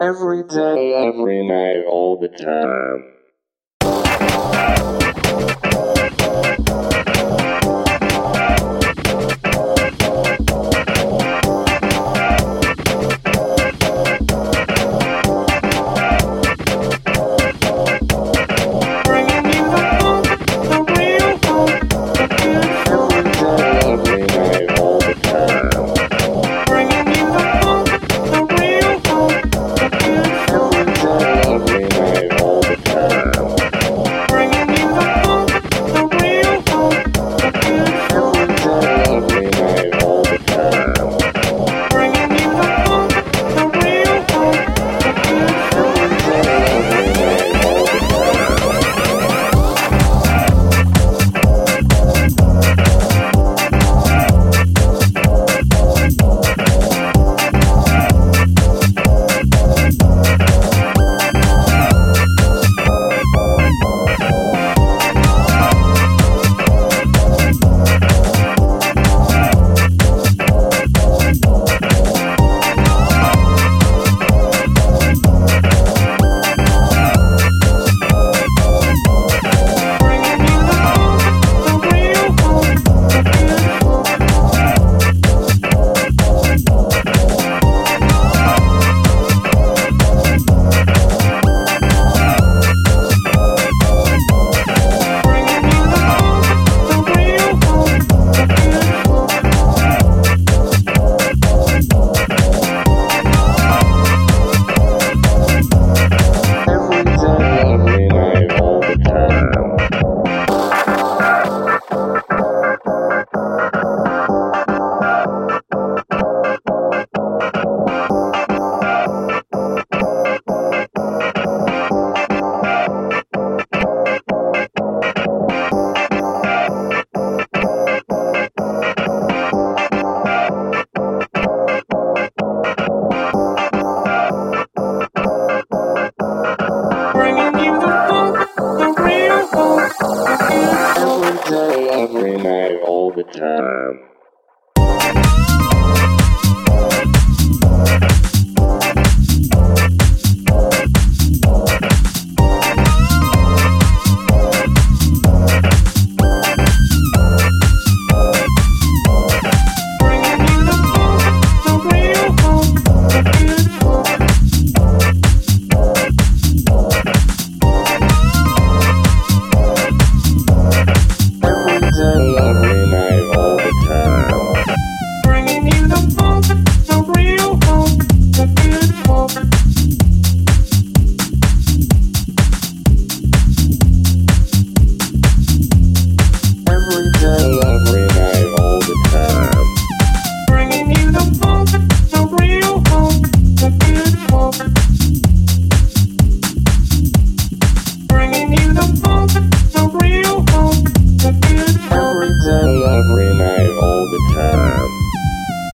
Every day, every night, all the time. all the time.